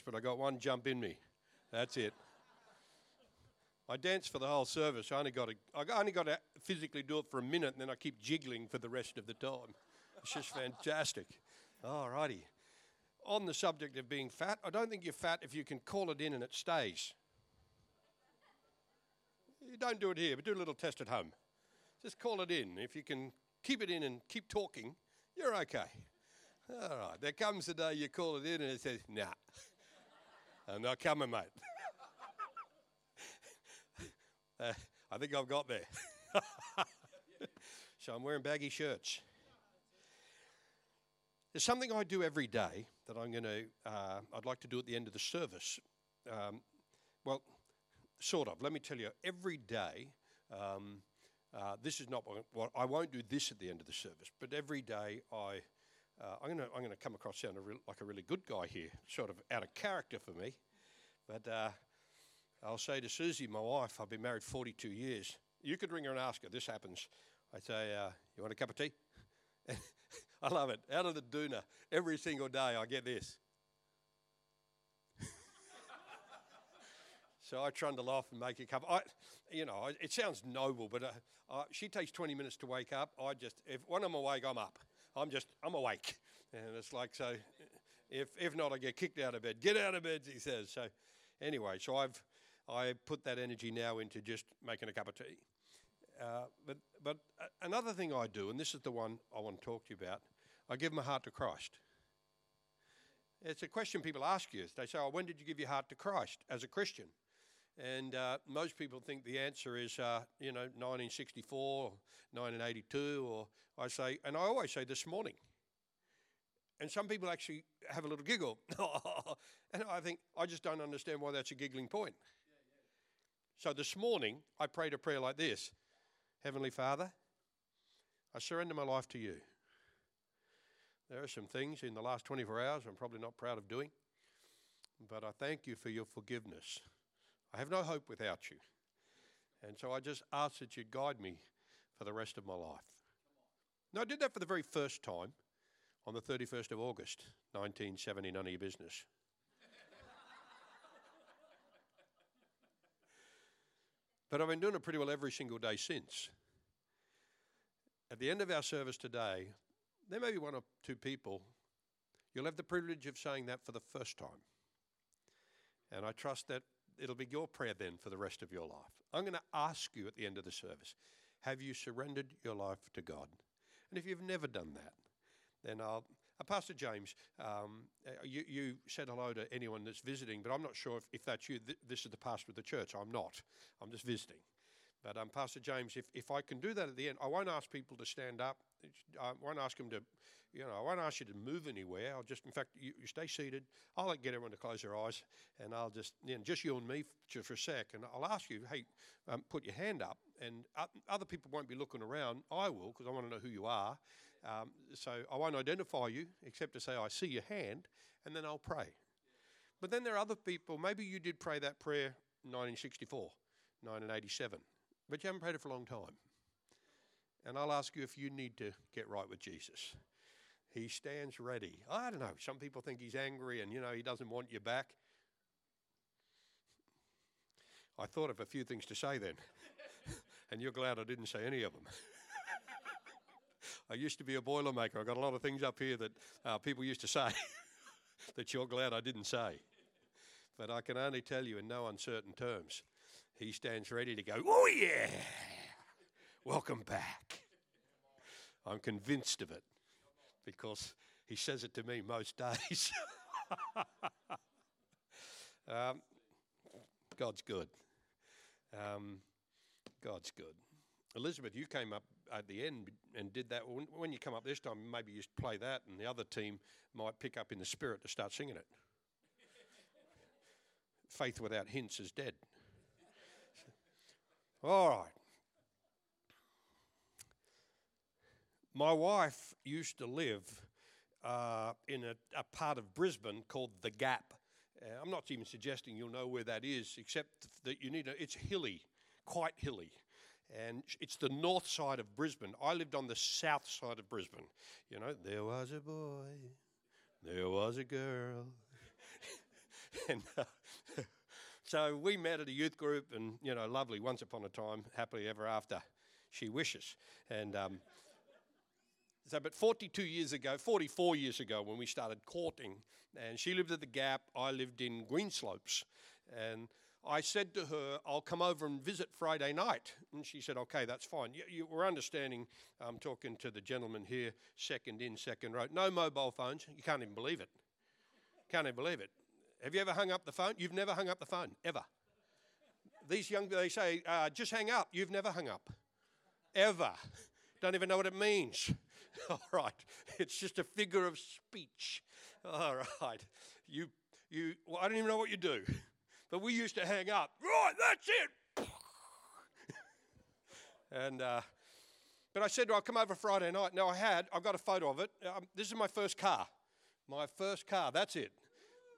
but I got one jump in me. That's it. I danced for the whole service. I only got to, I only got to physically do it for a minute, and then I keep jiggling for the rest of the time. It's just fantastic. All righty. On the subject of being fat, I don't think you're fat if you can call it in and it stays. You don't do it here, but do a little test at home. Just call it in. If you can keep it in and keep talking, you're okay. All right. There comes the day you call it in and it says, nah. I'm not coming, mate. uh, I think I've got there. so I'm wearing baggy shirts. There's something I do every day that I'm going to, uh, I'd like to do at the end of the service. Um, well, sort of. Let me tell you, every day, um, uh, this is not what, I won't do this at the end of the service, but every day I, uh, I'm going to come across sound a re- like a really good guy here, sort of out of character for me. But uh, I'll say to Susie, my wife, I've been married 42 years. You could ring her and ask her. This happens. I say, uh, "You want a cup of tea?" I love it. Out of the doona, every single day I get this. so I trundle off and make a cup. I, you know, it sounds noble, but uh, uh, she takes 20 minutes to wake up. I just, if when I'm awake, I'm up. I'm just, I'm awake, and it's like so. If if not, I get kicked out of bed. Get out of bed, he says. So anyway, so I've I put that energy now into just making a cup of tea. Uh, but but another thing I do, and this is the one I want to talk to you about, I give my heart to Christ. It's a question people ask you. They say, "Oh, when did you give your heart to Christ as a Christian?" And uh, most people think the answer is, uh, you know, 1964, 1982, or I say, and I always say this morning. And some people actually have a little giggle. and I think, I just don't understand why that's a giggling point. So this morning, I prayed a prayer like this Heavenly Father, I surrender my life to you. There are some things in the last 24 hours I'm probably not proud of doing, but I thank you for your forgiveness. I have no hope without you. And so I just ask that you guide me for the rest of my life. Now, I did that for the very first time on the 31st of August, 1970, none of your business. but I've been doing it pretty well every single day since. At the end of our service today, there may be one or two people, you'll have the privilege of saying that for the first time. And I trust that it'll be your prayer then for the rest of your life. I'm going to ask you at the end of the service have you surrendered your life to God? And if you've never done that, then I'll. Uh, Pastor James, um, uh, you, you, said hello to anyone that's visiting, but I'm not sure if, if that's you. Th- this is the pastor of the church. I'm not. I'm just visiting. But um, Pastor James, if, if I can do that at the end, I won't ask people to stand up. I won't ask them to you know, I won't ask you to move anywhere. I'll just, in fact, you, you stay seated. I'll get everyone to close their eyes, and I'll just, you know, just you and me for, for a sec, and I'll ask you, hey, um, put your hand up, and other people won't be looking around. I will, because I want to know who you are. Um, so I won't identify you except to say I see your hand, and then I'll pray. But then there are other people. Maybe you did pray that prayer 1964, 1987, but you haven't prayed it for a long time. And I'll ask you if you need to get right with Jesus. He stands ready. I don't know. Some people think he's angry and, you know, he doesn't want you back. I thought of a few things to say then. and you're glad I didn't say any of them. I used to be a boilermaker. I've got a lot of things up here that uh, people used to say that you're glad I didn't say. But I can only tell you in no uncertain terms, he stands ready to go, oh yeah, welcome back. I'm convinced of it because he says it to me most days. um, God's good. Um, God's good. Elizabeth, you came up at the end and did that. When you come up this time, maybe you play that, and the other team might pick up in the spirit to start singing it. Faith without hints is dead. All right. My wife used to live uh, in a, a, part of Brisbane called The Gap. Uh, I'm not even suggesting you'll know where that is, except that you need a, it's hilly, quite hilly. And it's the north side of Brisbane. I lived on the south side of Brisbane. You know, there was a boy, there was a girl. and uh, so we met at a youth group, and you know, lovely. Once upon a time, happily ever after, she wishes. And um, so, but 42 years ago, 44 years ago, when we started courting, and she lived at the Gap, I lived in Greenslopes, and I said to her, I'll come over and visit Friday night. And she said, okay, that's fine. You, you, we're understanding, I'm talking to the gentleman here, second in, second row. No mobile phones. You can't even believe it. Can't even believe it. Have you ever hung up the phone? You've never hung up the phone, ever. These young, they say, uh, just hang up. You've never hung up, ever. Don't even know what it means. All right. It's just a figure of speech. All right. You, you, well, I don't even know what you do. But we used to hang up. Right, that's it. and uh, but I said, I'll come over Friday night. No, I had. I've got a photo of it. Um, this is my first car. My first car. That's it.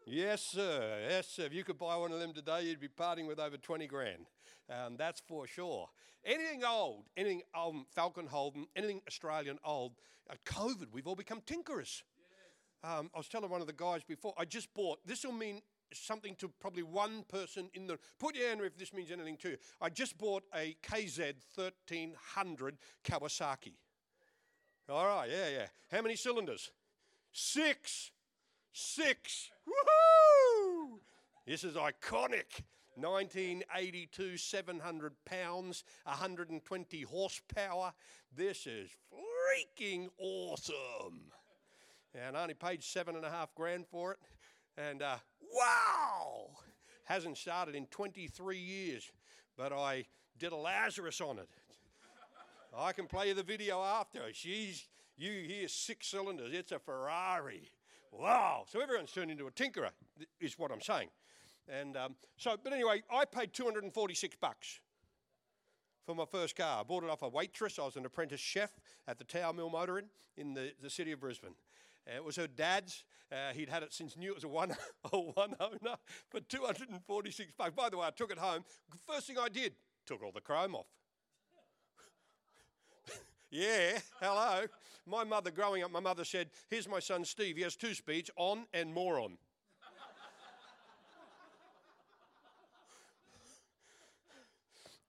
Yes, sir. Yes, sir. If you could buy one of them today, you'd be parting with over 20 grand. Um, that's for sure. Anything old, anything um, Falcon Holden, anything Australian old, uh, COVID, we've all become tinkerers. Um, I was telling one of the guys before, I just bought, this will mean something to probably one person in the. Put your hand if this means anything to you. I just bought a KZ 1300 Kawasaki. All right, yeah, yeah. How many cylinders? Six. Six. Woohoo! This is iconic. 1982, 700 pounds, 120 horsepower. This is freaking awesome. And I only paid seven and a half grand for it. And uh, wow! Hasn't started in 23 years, but I did a Lazarus on it. I can play you the video after. She's, you hear six cylinders, it's a Ferrari. Wow! So everyone's turned into a tinkerer, is what I'm saying. And um, so, but anyway, I paid 246 bucks for my first car. I bought it off a waitress. I was an apprentice chef at the Tower Mill Motor Inn in the, the city of Brisbane. Uh, it was her dad's. Uh, he'd had it since new. it was a one, a one owner for 246 bucks. By the way, I took it home. First thing I did, took all the chrome off. Yeah, hello. My mother, growing up, my mother said, Here's my son Steve. He has two speeds, on and more on.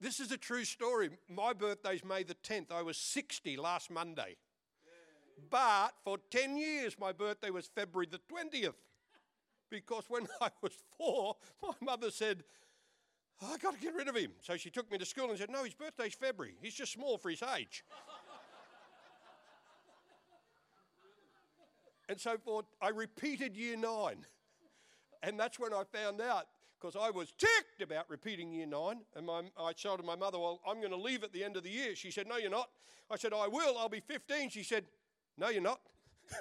this is a true story. My birthday's May the 10th. I was 60 last Monday. But for 10 years, my birthday was February the 20th. Because when I was four, my mother said, I got to get rid of him. So she took me to school and said, No, his birthday's February. He's just small for his age. And so forth. I repeated year nine. And that's when I found out because I was ticked about repeating year nine. And my, I told my mother, Well, I'm going to leave at the end of the year. She said, No, you're not. I said, I will. I'll be 15. She said, no, you're not.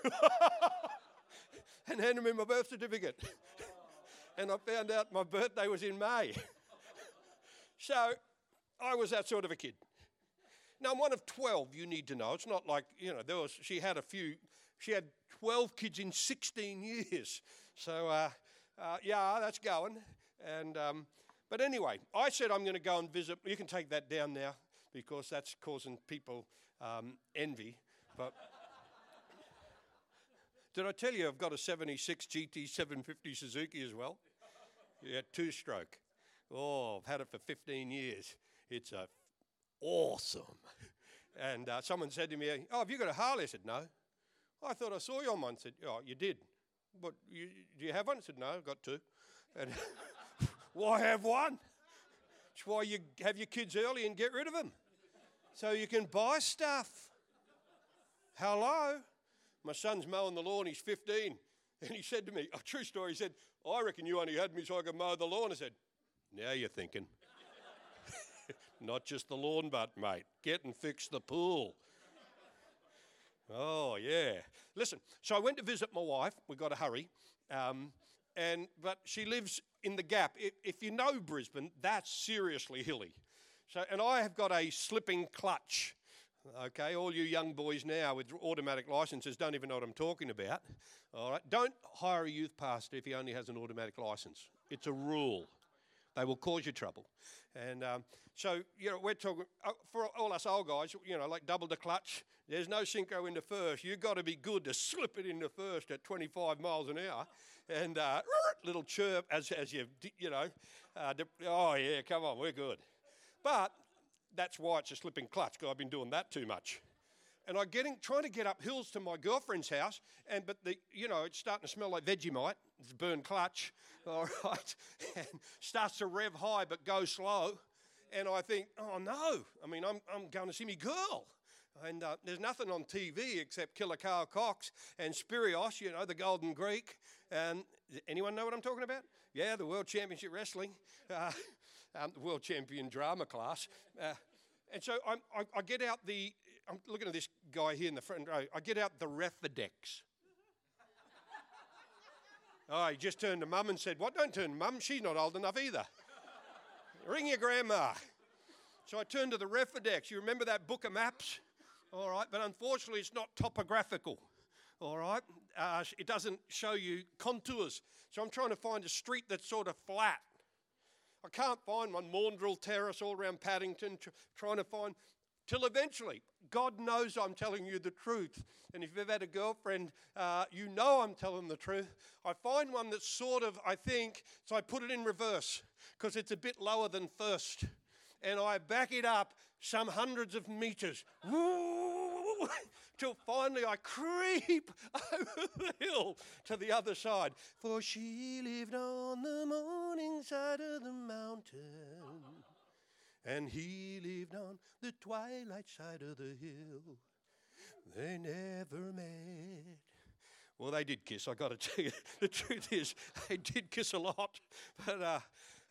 and handed me my birth certificate. and I found out my birthday was in May. so I was that sort of a kid. Now, I'm one of 12, you need to know. It's not like, you know, there was, she had a few, she had 12 kids in 16 years. So, uh, uh, yeah, that's going. And, um, but anyway, I said I'm going to go and visit. You can take that down now because that's causing people um, envy. But did I tell you I've got a 76 GT 750 Suzuki as well? Yeah, two stroke. Oh, I've had it for 15 years. It's awesome. And uh, someone said to me, Oh, have you got a Harley? I said, No. I thought I saw you on one. Said, Oh, you did. But you, do you have one? I said, No, I've got two. And why have one? It's why you have your kids early and get rid of them. So you can buy stuff. Hello? My son's mowing the lawn, he's 15. And he said to me, a true story, he said, I reckon you only had me so I could mow the lawn. I said, Now you're thinking. Not just the lawn, but, mate, get and fix the pool. Oh, yeah. Listen, so I went to visit my wife. We've got to hurry. Um, and, but she lives in the gap. If, if you know Brisbane, that's seriously hilly. So, and I have got a slipping clutch. Okay, all you young boys now with automatic licenses don't even know what I'm talking about. All right, don't hire a youth pastor if he only has an automatic license. It's a rule. They will cause you trouble. And um, so, you know, we're talking, uh, for all us old guys, you know, like double the clutch, there's no synchro into first. You've got to be good to slip it into first at 25 miles an hour. and uh, little chirp as, as you, you know, uh, oh yeah, come on, we're good. But that's why it's a slipping clutch, because I've been doing that too much. And I'm getting, trying to get up hills to my girlfriend's house, and but the, you know, it's starting to smell like Vegemite. It's burned clutch, all right, and starts to rev high but go slow. And I think, oh no, I mean, I'm, I'm going to see me girl. And uh, there's nothing on TV except Killer Karl Kox and Spiros, you know, the Golden Greek. And anyone know what I'm talking about? Yeah, the World Championship Wrestling, uh, um, the World Champion Drama class. Uh, and so I, I get out the, I'm looking at this guy here in the front row, I get out the Refidex. Oh, he just turned to mum and said, What? Don't turn to mum, she's not old enough either. Ring your grandma. So I turned to the Refidex. You remember that book of maps? All right, but unfortunately, it's not topographical. All right, uh, it doesn't show you contours. So I'm trying to find a street that's sort of flat. I can't find one. Maundrell Terrace all around Paddington, tr- trying to find till eventually, God knows I'm telling you the truth. And if you've ever had a girlfriend, uh, you know I'm telling the truth. I find one that's sort of, I think, so I put it in reverse because it's a bit lower than first. And I back it up some hundreds of meters. till finally I creep over the hill to the other side. For she lived on the morning side of the mountain, and he lived on the twilight side of the hill. They never met. Well, they did kiss. I got to tell you, the truth is, they did kiss a lot. But uh,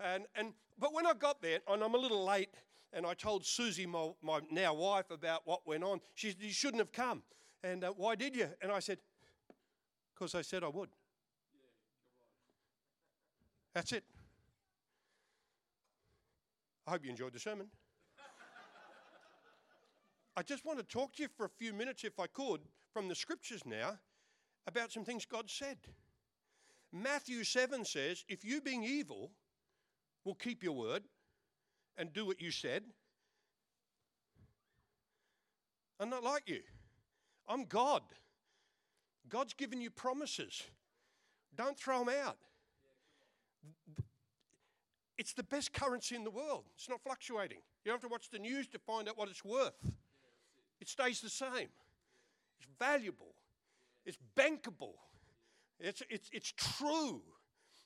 and and but when I got there, and I'm a little late and I told Susie, my, my now wife, about what went on. She said, You shouldn't have come. And uh, why did you? And I said, Because I said I would. That's it. I hope you enjoyed the sermon. I just want to talk to you for a few minutes, if I could, from the scriptures now, about some things God said. Matthew 7 says, If you, being evil, will keep your word, and do what you said. I'm not like you. I'm God. God's given you promises. Don't throw them out. It's the best currency in the world. It's not fluctuating. You don't have to watch the news to find out what it's worth. It stays the same. It's valuable. It's bankable. It's, it's, it's true.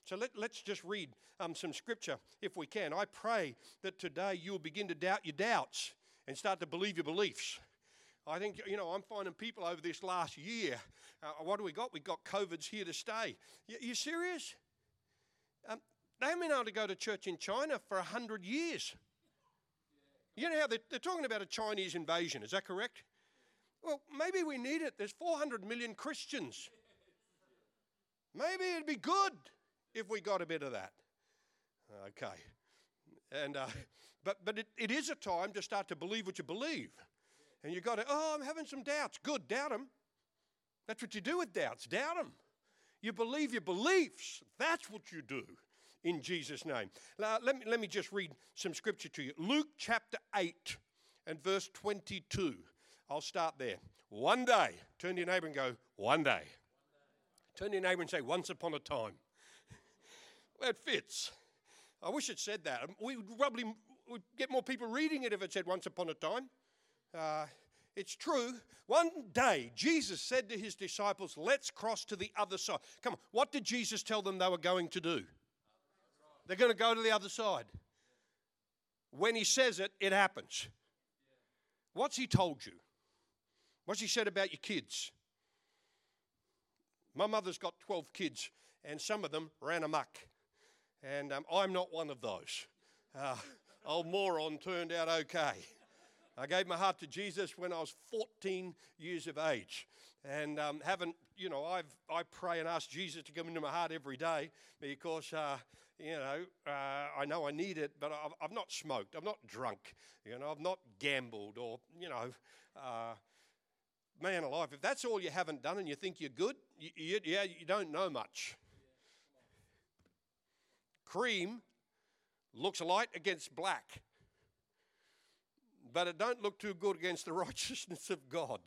So let, us just read um, some scripture if we can. I pray that today you'll begin to doubt your doubts and start to believe your beliefs. I think, you know, I'm finding people over this last year. Uh, what do we got? We got COVID's here to stay. Y- you serious? Um, they haven't been able to go to church in China for 100 years. You know how they're, they're talking about a Chinese invasion, is that correct? Well, maybe we need it. There's 400 million Christians. Maybe it'd be good if we got a bit of that. Okay. And, uh, but but it, it is a time to start to believe what you believe. And you got to, oh, I'm having some doubts. Good, doubt them. That's what you do with doubts, doubt them. You believe your beliefs. That's what you do in Jesus' name. Now, let, me, let me just read some scripture to you. Luke chapter 8 and verse 22. I'll start there. One day, turn to your neighbor and go, one day. Turn to your neighbor and say, once upon a time. It fits. I wish it said that. We would probably would get more people reading it if it said once upon a time. Uh, it's true. One day, Jesus said to his disciples, Let's cross to the other side. Come on, what did Jesus tell them they were going to do? They're going to go to the other side. When he says it, it happens. What's he told you? What's he said about your kids? My mother's got 12 kids, and some of them ran amok. And um, I'm not one of those. Uh, old moron turned out okay. I gave my heart to Jesus when I was 14 years of age. And um, haven't, you know, I've, I pray and ask Jesus to come into my heart every day because, uh, you know, uh, I know I need it, but I've, I've, not smoked, I've not drunk, you know, I've not gambled or, you know, uh, man alive. If that's all you haven't done and you think you're good, you, you, yeah, you don't know much. Cream looks light against black, but it don't look too good against the righteousness of God.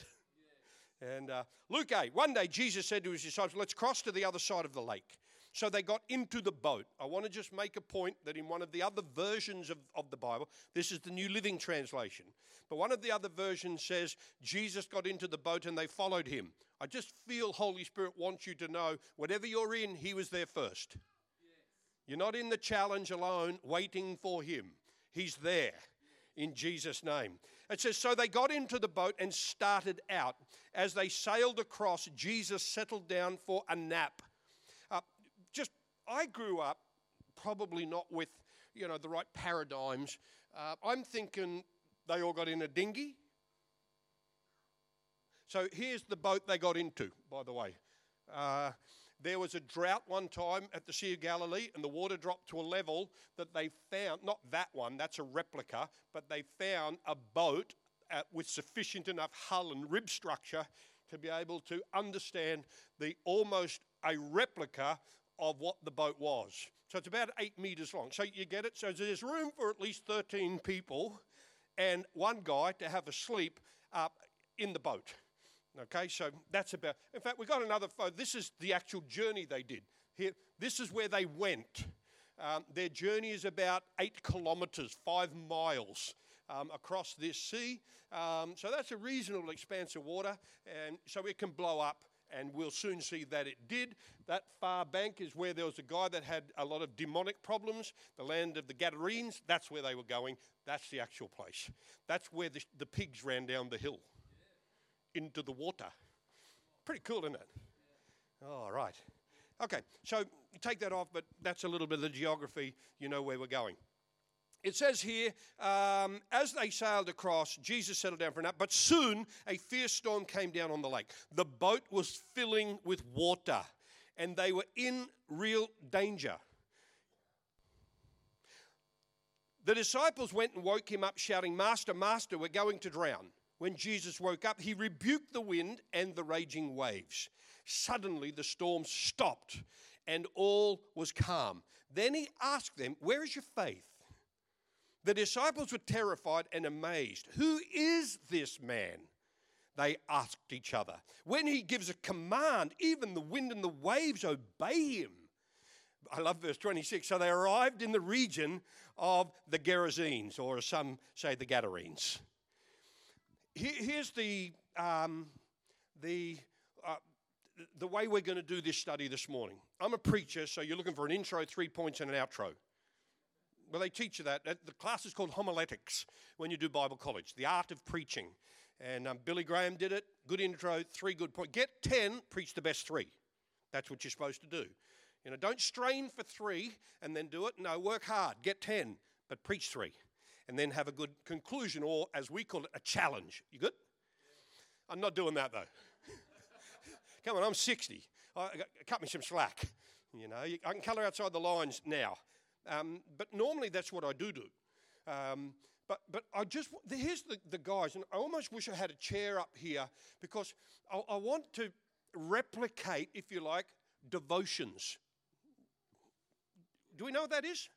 And uh, Luke 8, one day Jesus said to his disciples, Let's cross to the other side of the lake. So they got into the boat. I want to just make a point that in one of the other versions of, of the Bible, this is the New Living Translation, but one of the other versions says Jesus got into the boat and they followed him. I just feel Holy Spirit wants you to know whatever you're in, He was there first. You're not in the challenge alone waiting for Him, He's there in Jesus' name. It says, So they got into the boat and started out. As they sailed across, Jesus settled down for a nap. Uh, I grew up probably not with, you know, the right paradigms. Uh, I'm thinking they all got in a dinghy. So here's the boat they got into, by the way. Uh, there was a drought one time at the Sea of Galilee, and the water dropped to a level that they found, not that one, that's a replica, but they found a boat at, with sufficient enough hull and rib structure to be able to understand the almost a replica of what the boat was. So it's about eight meters long. So you get it? So there's room for at least 13 people and one guy to have a sleep up in the boat. Okay, so that's about. In fact, we got another photo. This is the actual journey they did. Here, this is where they went. Um, their journey is about eight kilometres, five miles um, across this sea. Um, so that's a reasonable expanse of water, and so it can blow up. And we'll soon see that it did. That far bank is where there was a guy that had a lot of demonic problems, the land of the Gadarenes. That's where they were going. That's the actual place. That's where the, the pigs ran down the hill into the water. Pretty cool, isn't it? All right. Okay, so take that off, but that's a little bit of the geography. You know where we're going. It says here, um, as they sailed across, Jesus settled down for a nap, but soon a fierce storm came down on the lake. The boat was filling with water, and they were in real danger. The disciples went and woke him up, shouting, Master, Master, we're going to drown. When Jesus woke up, he rebuked the wind and the raging waves. Suddenly, the storm stopped and all was calm. Then he asked them, Where is your faith? The disciples were terrified and amazed. Who is this man? They asked each other. When he gives a command, even the wind and the waves obey him. I love verse 26. So they arrived in the region of the Gerasenes, or as some say, the Gadarenes here's the, um, the, uh, the way we're going to do this study this morning. I'm a preacher, so you're looking for an intro, three points, and an outro. Well, they teach you that. The class is called homiletics when you do Bible college, the art of preaching. And um, Billy Graham did it. Good intro, three good points. Get 10, preach the best three. That's what you're supposed to do. You know, don't strain for three and then do it. No, work hard. Get 10, but preach three and then have a good conclusion, or as we call it, a challenge. You good? I'm not doing that though. Come on, I'm 60. I, cut me some slack. You know, I can colour outside the lines now. Um, but normally that's what I do do. Um, but, but I just, here's the, the guys, and I almost wish I had a chair up here because I, I want to replicate, if you like, devotions. Do we know what that is?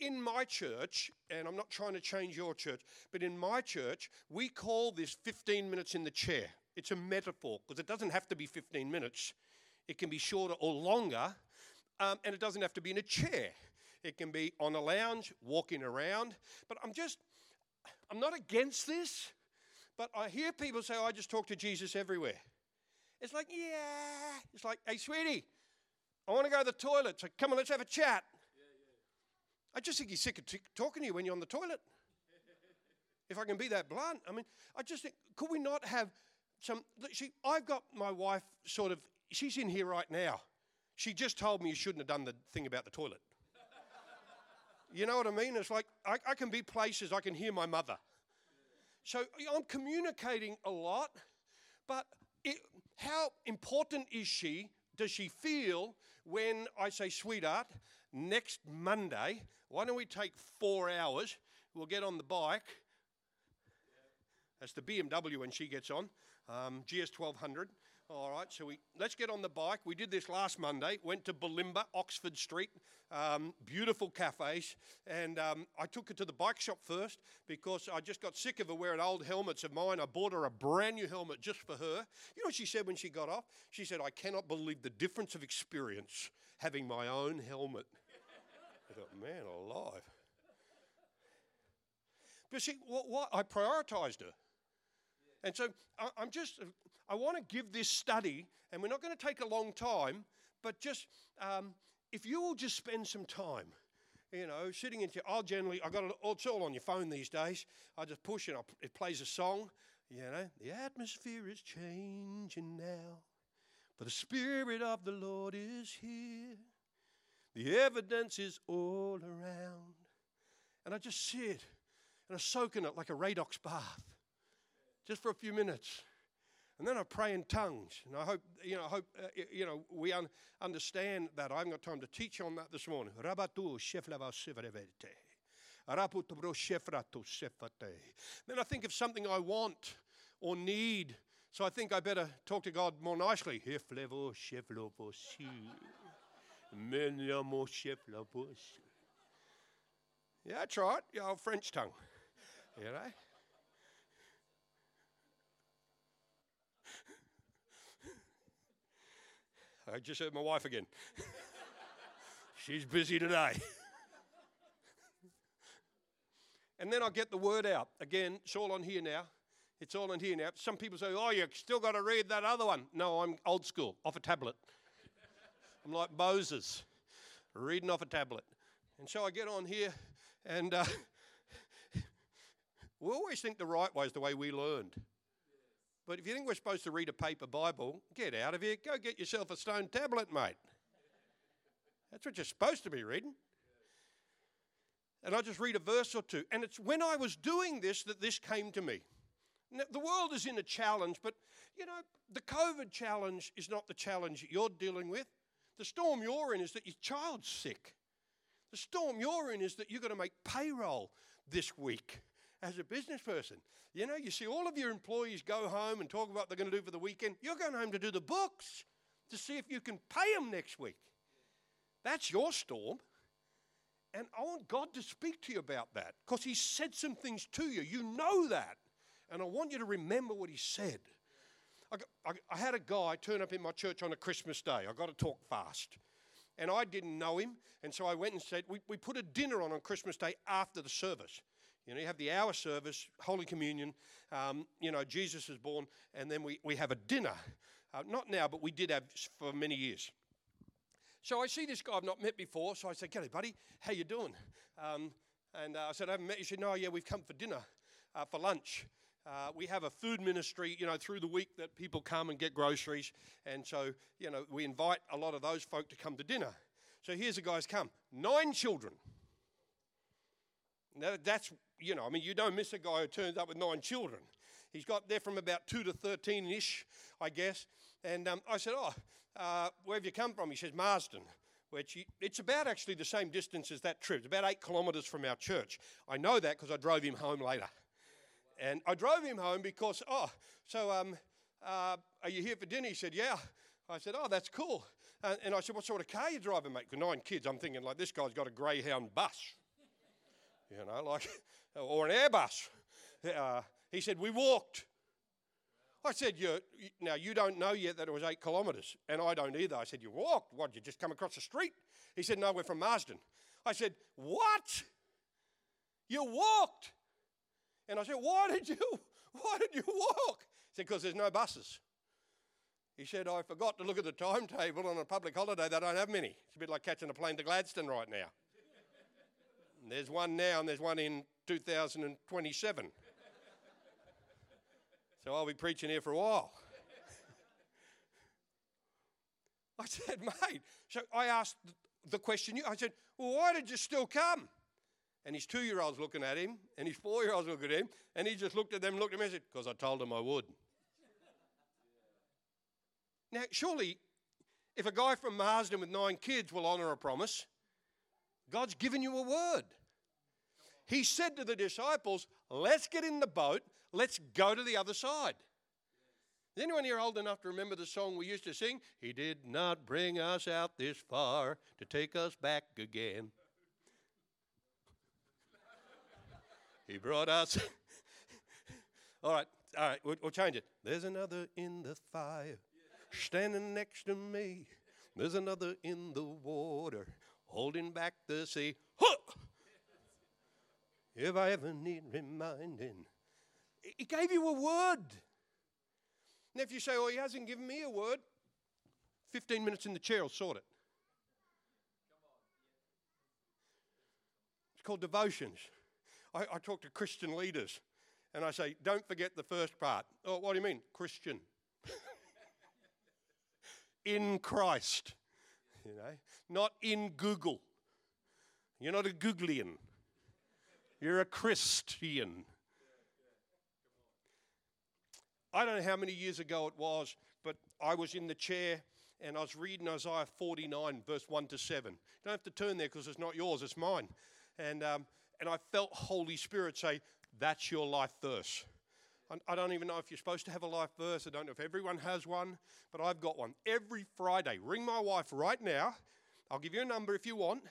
in my church, and I'm not trying to change your church, but in my church, we call this 15 minutes in the chair. It's a metaphor because it doesn't have to be 15 minutes, it can be shorter or longer, um, and it doesn't have to be in a chair. It can be on a lounge, walking around. But I'm just, I'm not against this, but I hear people say, oh, I just talk to Jesus everywhere. It's like, yeah. It's like, hey, sweetie, I want to go to the toilet, so come on, let's have a chat. I just think he's sick of t- talking to you when you're on the toilet. if I can be that blunt. I mean, I just think, could we not have some. See, I've got my wife sort of, she's in here right now. She just told me you shouldn't have done the thing about the toilet. you know what I mean? It's like I, I can be places, I can hear my mother. So I'm communicating a lot, but it, how important is she? Does she feel when I say, sweetheart, next Monday, why don't we take four hours? We'll get on the bike. That's the BMW when she gets on, um, GS 1200. All right, so we let's get on the bike. We did this last Monday. Went to Bulimba, Oxford Street, um, beautiful cafes, and um, I took her to the bike shop first because I just got sick of her wearing old helmets of mine. I bought her a brand new helmet just for her. You know what she said when she got off? She said, "I cannot believe the difference of experience having my own helmet. I thought, man alive. But see, what, what I prioritized her. And so I, I'm just, I want to give this study, and we're not going to take a long time, but just um, if you will just spend some time, you know, sitting into, your I'll generally, I got it, it's all on your phone these days. I just push it, it plays a song, you know, the atmosphere is changing now, for the Spirit of the Lord is here. The evidence is all around. And I just sit and I soak in it like a Radox bath, just for a few minutes. And then I pray in tongues. And I hope, you know, I hope, uh, you know, we un- understand that. I haven't got time to teach on that this morning. Then I think of something I want or need. So I think I better talk to God more nicely. Yeah, that's right. Your French tongue. You know? I just heard my wife again. She's busy today. and then I get the word out. Again, it's all on here now. It's all in here now. Some people say, oh, you still got to read that other one. No, I'm old school, off a tablet. I'm like Moses, reading off a tablet. And so I get on here, and uh, we always think the right way is the way we learned. But if you think we're supposed to read a paper Bible, get out of here. Go get yourself a stone tablet, mate. That's what you're supposed to be reading. And I just read a verse or two. And it's when I was doing this that this came to me. Now, the world is in a challenge, but you know, the COVID challenge is not the challenge that you're dealing with. The storm you're in is that your child's sick. The storm you're in is that you're going to make payroll this week as a business person. You know, you see all of your employees go home and talk about what they're going to do for the weekend. You're going home to do the books to see if you can pay them next week. That's your storm. And I want God to speak to you about that because He said some things to you. You know that. And I want you to remember what He said. I, I, had a guy turn up in my church on a Christmas day. I got to talk fast. And I didn't know him. And so I went and said, we, we put a dinner on on Christmas Day after the service. You know, you have the hour service, Holy Communion, um, you know, Jesus is born, and then we, we have a dinner. Uh, not now, but we did have for many years. So I see this guy I've not met before, so I said, G'day, buddy, how you doing? Um, and uh, I said, I haven't met you. Said, no, yeah, we've come for dinner, uh, for lunch. Uh, we have a food ministry, you know, through the week that people come and get groceries. And so, you know, we invite a lot of those folk to come to dinner. So here's the guy's come. Nine children. Now, that's, you know, I mean, you don't miss a guy who turns up with nine children. He's got there from about 2 to 13 ish, I guess. And um, I said, Oh, uh, where have you come from? He says, Marsden. Which he, it's about actually the same distance as that trip. It's about eight kilometres from our church. I know that because I drove him home later. And I drove him home because, oh, so um, uh, are you here for dinner? He said, yeah. I said, oh, that's cool. And, and I said, what sort of car you driving, mate? For nine kids, I'm thinking like this guy's got a Greyhound bus you know, like, or an Airbus. Uh, he said, We walked. I said, you, Now, you don't know yet that it was eight kilometres, and I don't either. I said, You walked? What, you just come across the street? He said, No, we're from Marsden. I said, What? You walked? And I said, Why did you, why did you walk? He said, Because there's no buses. He said, I forgot to look at the timetable on a public holiday. They don't have many. It's a bit like catching a plane to Gladstone right now. There's one now and there's one in 2027. so I'll be preaching here for a while. I said, mate, so I asked the question, I said, well, why did you still come? And his two year old's looking at him, and his four year old's looking at him, and he just looked at them, looked at me, and said, because I told him I would. Now, surely, if a guy from Marsden with nine kids will honour a promise, God's given you a word. He said to the disciples, Let's get in the boat, let's go to the other side. Is anyone here old enough to remember the song we used to sing? He did not bring us out this far to take us back again. he brought us. all right, all right, we'll, we'll change it. There's another in the fire standing next to me. There's another in the water, holding back the sea. If I ever need reminding, He gave you a word. Now, if you say, Oh, He hasn't given me a word, 15 minutes in the chair will sort it. It's called devotions. I, I talk to Christian leaders and I say, Don't forget the first part. Oh, what do you mean? Christian. in Christ. You know, not in Google. You're not a Googlian. You're a Christian. I don't know how many years ago it was, but I was in the chair and I was reading Isaiah 49, verse 1 to 7. You don't have to turn there because it's not yours, it's mine. And, um, and I felt Holy Spirit say, That's your life verse. I don't even know if you're supposed to have a life verse. I don't know if everyone has one, but I've got one. Every Friday, ring my wife right now. I'll give you a number if you want.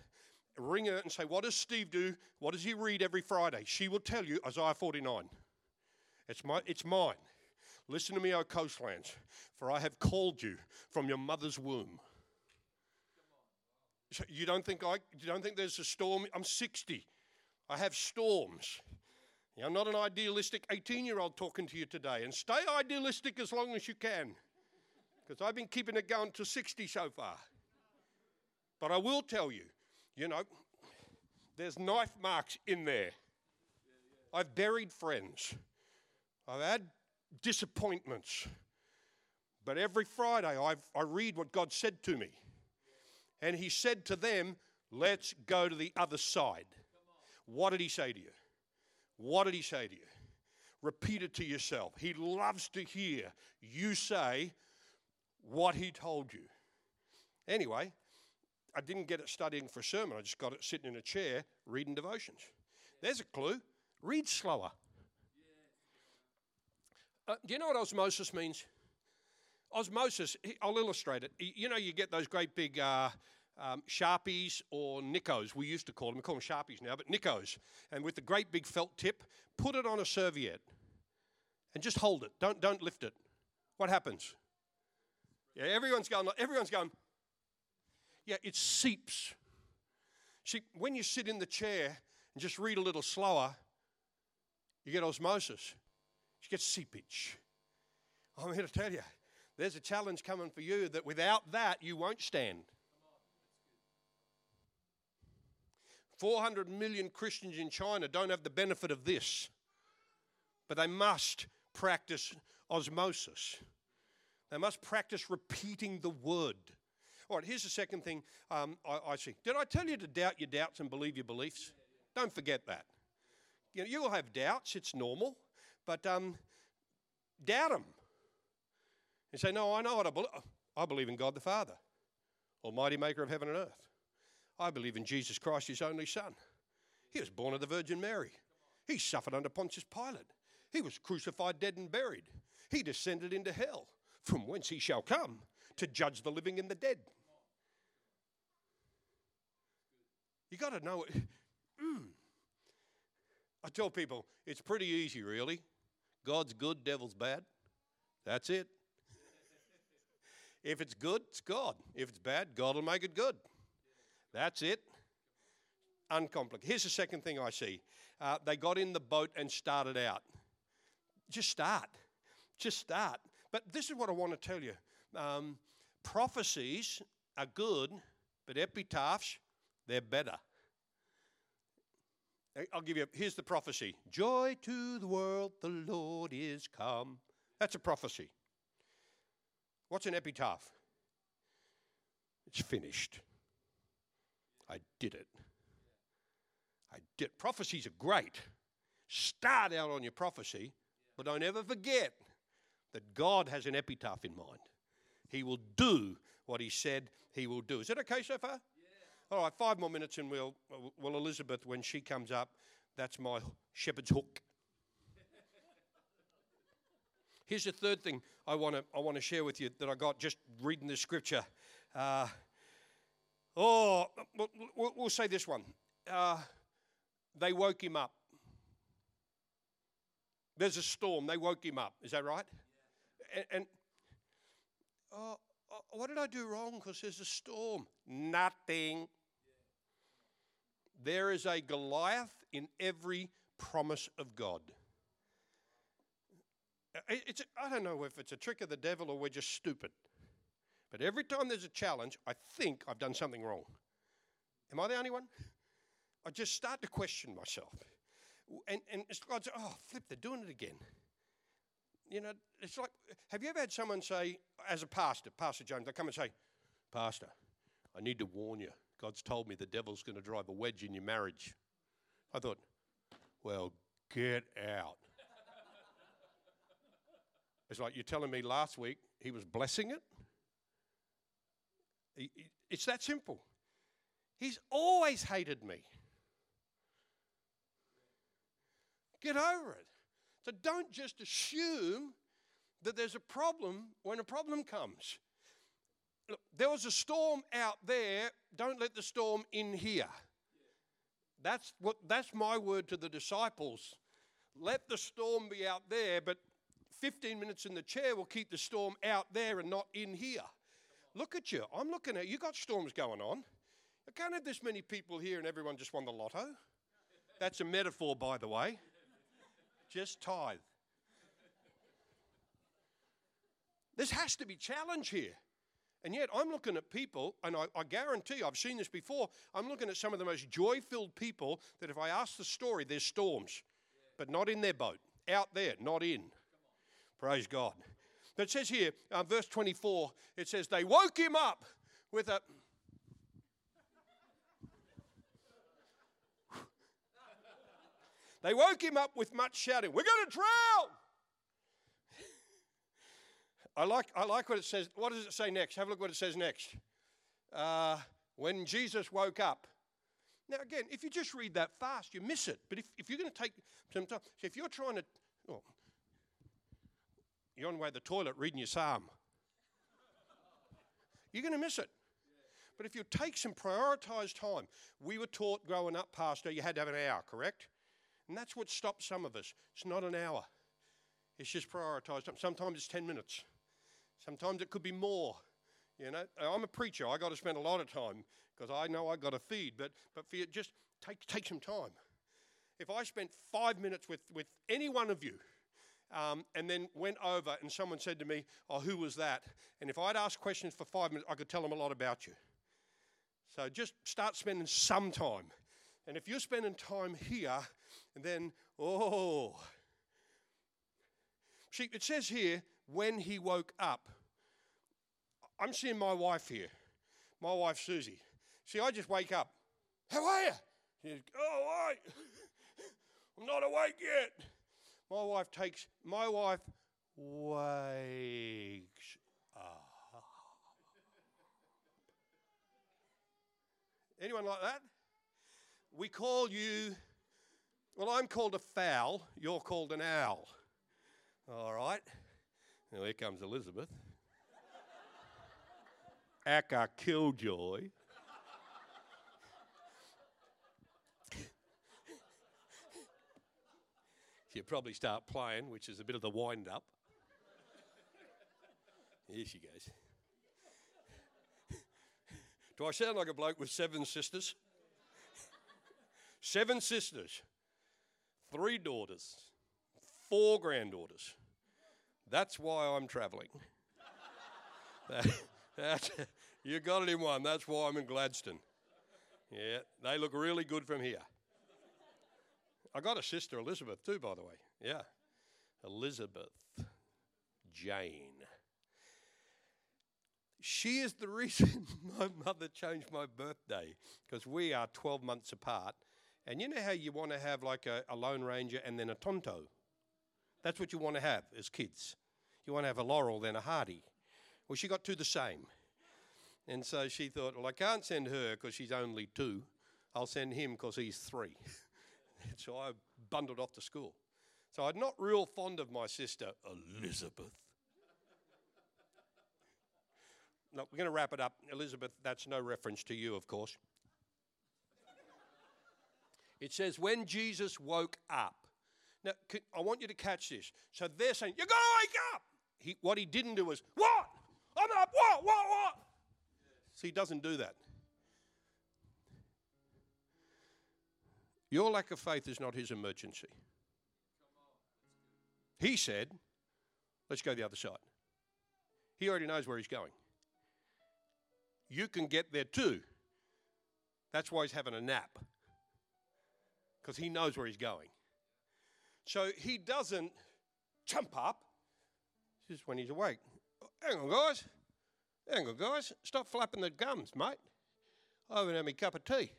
Ring her and say, What does Steve do? What does he read every Friday? She will tell you Isaiah 49. It's, my, it's mine. Listen to me, O coastlands, for I have called you from your mother's womb. You don't think I you don't think there's a storm? I'm 60. I have storms. I'm not an idealistic 18 year old talking to you today. And stay idealistic as long as you can. Because I've been keeping it going to 60 so far. But I will tell you, you know, there's knife marks in there. I've buried friends. I've had disappointments. But every Friday I've, I read what God said to me. And He said to them, Let's go to the other side. What did He say to you? What did he say to you? Repeat it to yourself. He loves to hear you say what he told you. Anyway, I didn't get it studying for a sermon. I just got it sitting in a chair reading devotions. There's a clue. Read slower. Uh, do you know what osmosis means? Osmosis, I'll illustrate it. You know, you get those great big uh, um, Sharpies or Nikos, we used to call them. We call them Sharpies now, but Nikos. And with the great big felt tip, put it on a serviette and just hold it. Don't, don't lift it. What happens? Yeah, everyone's going, everyone's going, yeah, it seeps. See, when you sit in the chair and just read a little slower, you get osmosis. You get seepage. I'm here to tell you, there's a challenge coming for you that without that, you won't stand. 400 million Christians in China don't have the benefit of this, but they must practice osmosis. They must practice repeating the word. All right, here's the second thing um, I, I, see. Did I tell you to doubt your doubts and believe your beliefs? Don't forget that. You know, you will have doubts, it's normal, but um, doubt them. And say, No, I know what I believe. I believe in God the Father, Almighty Maker of heaven and earth. I believe in Jesus Christ, his only Son. He was born of the Virgin Mary. He suffered under Pontius Pilate. He was crucified, dead, and buried. He descended into hell, from whence he shall come to judge the living and the dead. You got to know it. Mm. I tell people it's pretty easy, really. God's good, devil's bad. That's it. if it's good, it's God. If it's bad, God will make it good. That's it. Uncomplicated. Here's the second thing I see uh, they got in the boat and started out. Just start. Just start. But this is what I want to tell you um, prophecies are good, but epitaphs, they're better. I'll give you, here's the prophecy Joy to the world, the Lord is come. That's a prophecy. What's an epitaph? It's finished. I did it. I did. Prophecies are great. Start out on your prophecy, but don't ever forget that God has an epitaph in mind. He will do what He said He will do. Is that okay so far? Yeah. All right, five more minutes, and we'll, well, Elizabeth, when she comes up, that's my shepherd's hook. Here's the third thing I want to I want to share with you that I got just reading the scripture. Uh, Oh, we'll, say this one. Uh, they woke him up. There's a storm. They woke him up. Is that right? And, and oh, "Oh, what did I do wrong? Because there's a storm. Nothing. There is a Goliath in every promise of God. It's, I don't know if it's a trick of the devil or we're just stupid. But every time there's a challenge, I think I've done something wrong. Am I the only one? I just start to question myself. And, and it's like, oh, flip, they're doing it again. You know, it's like, have you ever had someone say, as a pastor, Pastor Jones, they come and say, Pastor, I need to warn you. God's told me the devil's going to drive a wedge in your marriage. I thought, well, get out. it's like you're telling me last week he was blessing it. It's that simple. He's always hated me. Get over it. So don't just assume that there's a problem when a problem comes. Look, there was a storm out there. Don't let the storm in here. That's what that's my word to the disciples. Let the storm be out there, but 15 minutes in the chair will keep the storm out there and not in here. Look at you. I'm looking at you got storms going on. I can't have this many people here and everyone just won the lotto. That's a metaphor, by the way. Just tithe. This has to be challenge here. And yet, I'm looking at people, and I, I guarantee I've seen this before. I'm looking at some of the most joy filled people that if I ask the story, there's storms, but not in their boat. Out there, not in. Praise God. It says here, uh, verse 24, it says, They woke him up with a. They woke him up with much shouting, We're going to drown! I like, I like what it says. What does it say next? Have a look what it says next. Uh, when Jesus woke up. Now, again, if you just read that fast, you miss it. But if, if you're going to take some time, so if you're trying to, you're on the way to the toilet reading your psalm, you're going to miss it. But if you take some prioritized time, we were taught growing up, Pastor, you had to have an hour, correct? And that's what stops some of us. It's not an hour, it's just prioritized time. Sometimes it's 10 minutes, sometimes it could be more. You know, I'm a preacher. I got to spend a lot of time because I know I got to feed. But but for you, just take take some time. If I spent five minutes with with any one of you, um, and then went over and someone said to me, "Oh, who was that?" And if I'd asked questions for five minutes, I could tell them a lot about you. So just start spending some time. And if you're spending time here, then oh, see, it says here when he woke up. I'm seeing my wife here, my wife Susie. See, I just wake up. How are you? She goes, oh, all right. I'm not awake yet. My wife takes, my wife wakes up. Anyone like that? We call you, well, I'm called a fowl, you're called an owl. All right. Now here comes Elizabeth. Aka Killjoy. She'll probably start playing, which is a bit of the wind up. Here she goes. Do I sound like a bloke with seven sisters? seven sisters, three daughters, four granddaughters. That's why I'm travelling. That- that- you got it in one. That's why I'm in Gladstone. Yeah, they look really good from here. I got a sister, Elizabeth, too, by the way. Yeah, Elizabeth Jane. She is the reason my mother changed my birthday because we are 12 months apart. And you know how you want to have like a, a Lone Ranger and then a Tonto? That's what you want to have as kids. You want to have a Laurel, then a Hardy. Well, she got two the same. And so she thought, well, I can't send her because she's only two. I'll send him because he's three. so I bundled off to school. So I'm not real fond of my sister, Elizabeth. no, we're going to wrap it up. Elizabeth, that's no reference to you, of course. It says, when Jesus woke up. Now, I want you to catch this. So they're saying, You're going to wake up. He, what he didn't do was, What? I'm up. What? What? What? See, he doesn't do that. Your lack of faith is not his emergency. He said, let's go the other side. He already knows where he's going. You can get there too. That's why he's having a nap, because he knows where he's going. So he doesn't jump up. Is when he's awake. Hang on, guys. Hang on, guys. Stop flapping the gums, mate. I haven't had my cup of tea.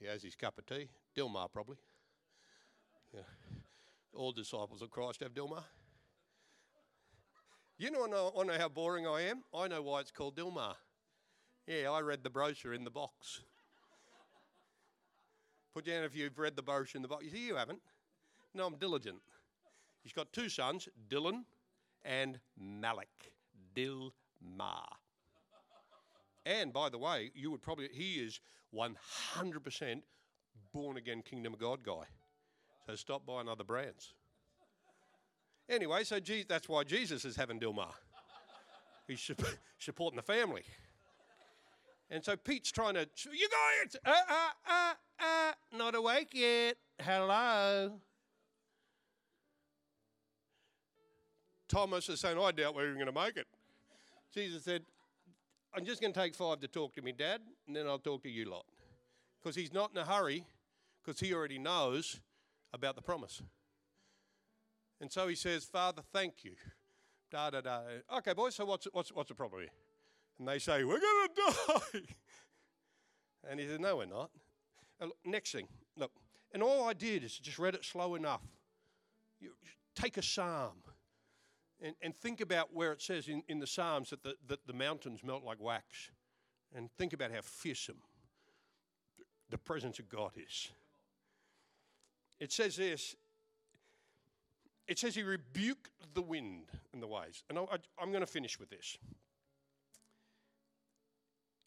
He has his cup of tea. Dilmah, probably. Yeah. All disciples of Christ have Dilmah. You know, I know how boring I am. I know why it's called Dilmah. Yeah, I read the brochure in the box. Put down if you've read the brochure in the box. You see, you haven't. No, I'm diligent. He's got two sons, Dilhan and Malik. Dilmah. And by the way, you would probably, he is 100% born again Kingdom of God guy. So stop buying other brands. Anyway, so Je- that's why Jesus is having Dilmah. He's supporting the family. And so Pete's trying to, you guys, uh, uh, uh, uh, not awake yet. Hello. Thomas is saying, I doubt we're even going to make it. Jesus said, I'm just going to take five to talk to me, Dad, and then I'll talk to you lot. Because he's not in a hurry, because he already knows about the promise. And so he says, Father, thank you. Da da da. Okay, boys, so what's, what's, what's the problem here? And they say, We're going to die. And he says, No, we're not. Next thing, look, and all I did is just read it slow enough. You take a psalm and, and think about where it says in, in the Psalms that the, that the mountains melt like wax. And think about how fearsome the presence of God is. It says this it says he rebuked the wind and the waves. And I, I'm going to finish with this.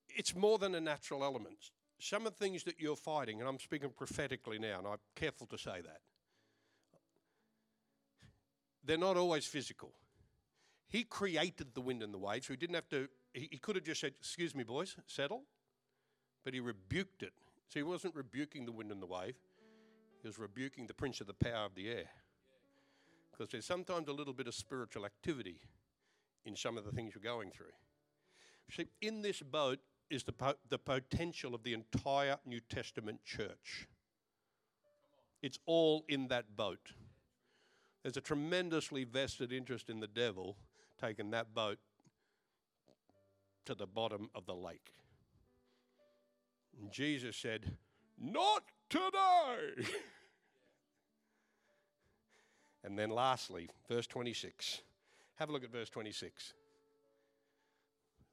It's more than a natural element. Some of the things that you're fighting, and I'm speaking prophetically now, and I'm careful to say that, they're not always physical. He created the wind and the waves, so he didn't have to, he, he could have just said, Excuse me, boys, settle. But he rebuked it. So he wasn't rebuking the wind and the wave, he was rebuking the prince of the power of the air. Because there's sometimes a little bit of spiritual activity in some of the things you're going through. See, in this boat is the, po- the potential of the entire New Testament church. It's all in that boat. There's a tremendously vested interest in the devil taken that boat to the bottom of the lake. And Jesus said, Not today. and then lastly, verse 26. Have a look at verse 26.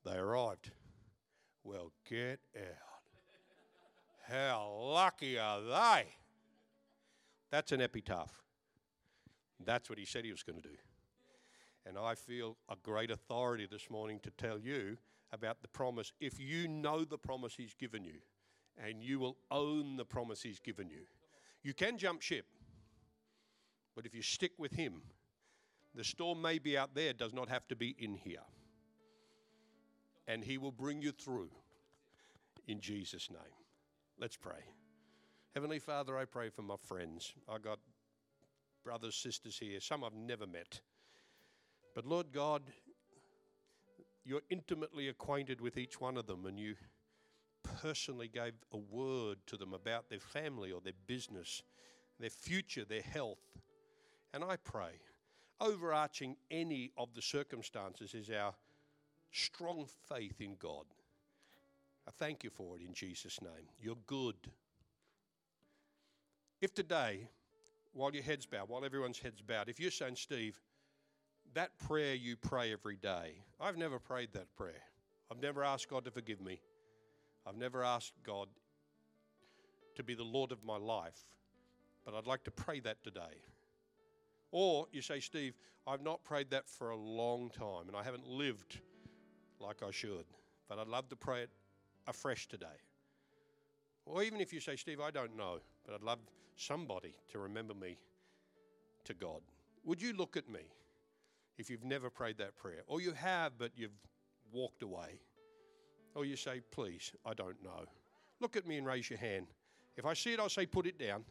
They arrived. Well, get out. How lucky are they? That's an epitaph. That's what he said he was going to do. And I feel a great authority this morning to tell you about the promise. If you know the promise He's given you, and you will own the promise He's given you, you can jump ship. But if you stick with Him, the storm may be out there, does not have to be in here. And He will bring you through in Jesus' name. Let's pray. Heavenly Father, I pray for my friends. I got brothers, sisters here, some I've never met. But Lord God, you're intimately acquainted with each one of them, and you personally gave a word to them about their family or their business, their future, their health. And I pray, overarching any of the circumstances is our strong faith in God. I thank you for it in Jesus' name. You're good. If today, while your head's bowed, while everyone's head's bowed, if you're saying, Steve, that prayer you pray every day, I've never prayed that prayer. I've never asked God to forgive me. I've never asked God to be the Lord of my life, but I'd like to pray that today. Or you say, Steve, I've not prayed that for a long time and I haven't lived like I should, but I'd love to pray it afresh today. Or even if you say, Steve, I don't know, but I'd love somebody to remember me to God. Would you look at me? If you've never prayed that prayer, or you have, but you've walked away, or you say, Please, I don't know, look at me and raise your hand. If I see it, I'll say, Put it down,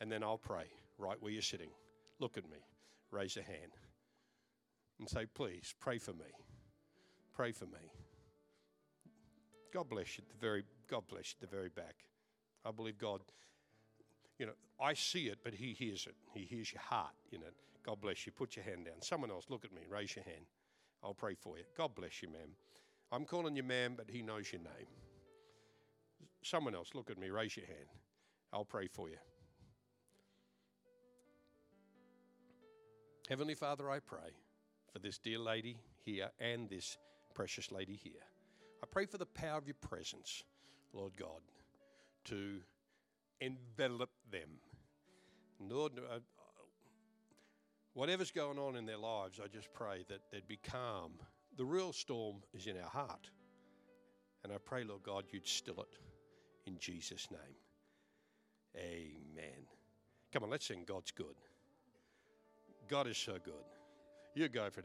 and then I'll pray right where you're sitting. Look at me, raise a hand, and say, Please, pray for me. Pray for me. God bless you at the very God bless you at the very back. I believe God, you know, I see it, but He hears it. He hears your heart in it. God bless you. Put your hand down. Someone else, look at me. Raise your hand. I'll pray for you. God bless you, ma'am. I'm calling you ma'am, but He knows your name. Someone else, look at me. Raise your hand. I'll pray for you. Heavenly Father, I pray for this dear lady here and this precious lady here. I pray for the power of your presence, Lord God, to envelop them. Lord, uh, whatever's going on in their lives, I just pray that they'd be calm. The real storm is in our heart. And I pray, Lord God, you'd still it in Jesus' name. Amen. Come on, let's sing God's good. God is so good. You go for it.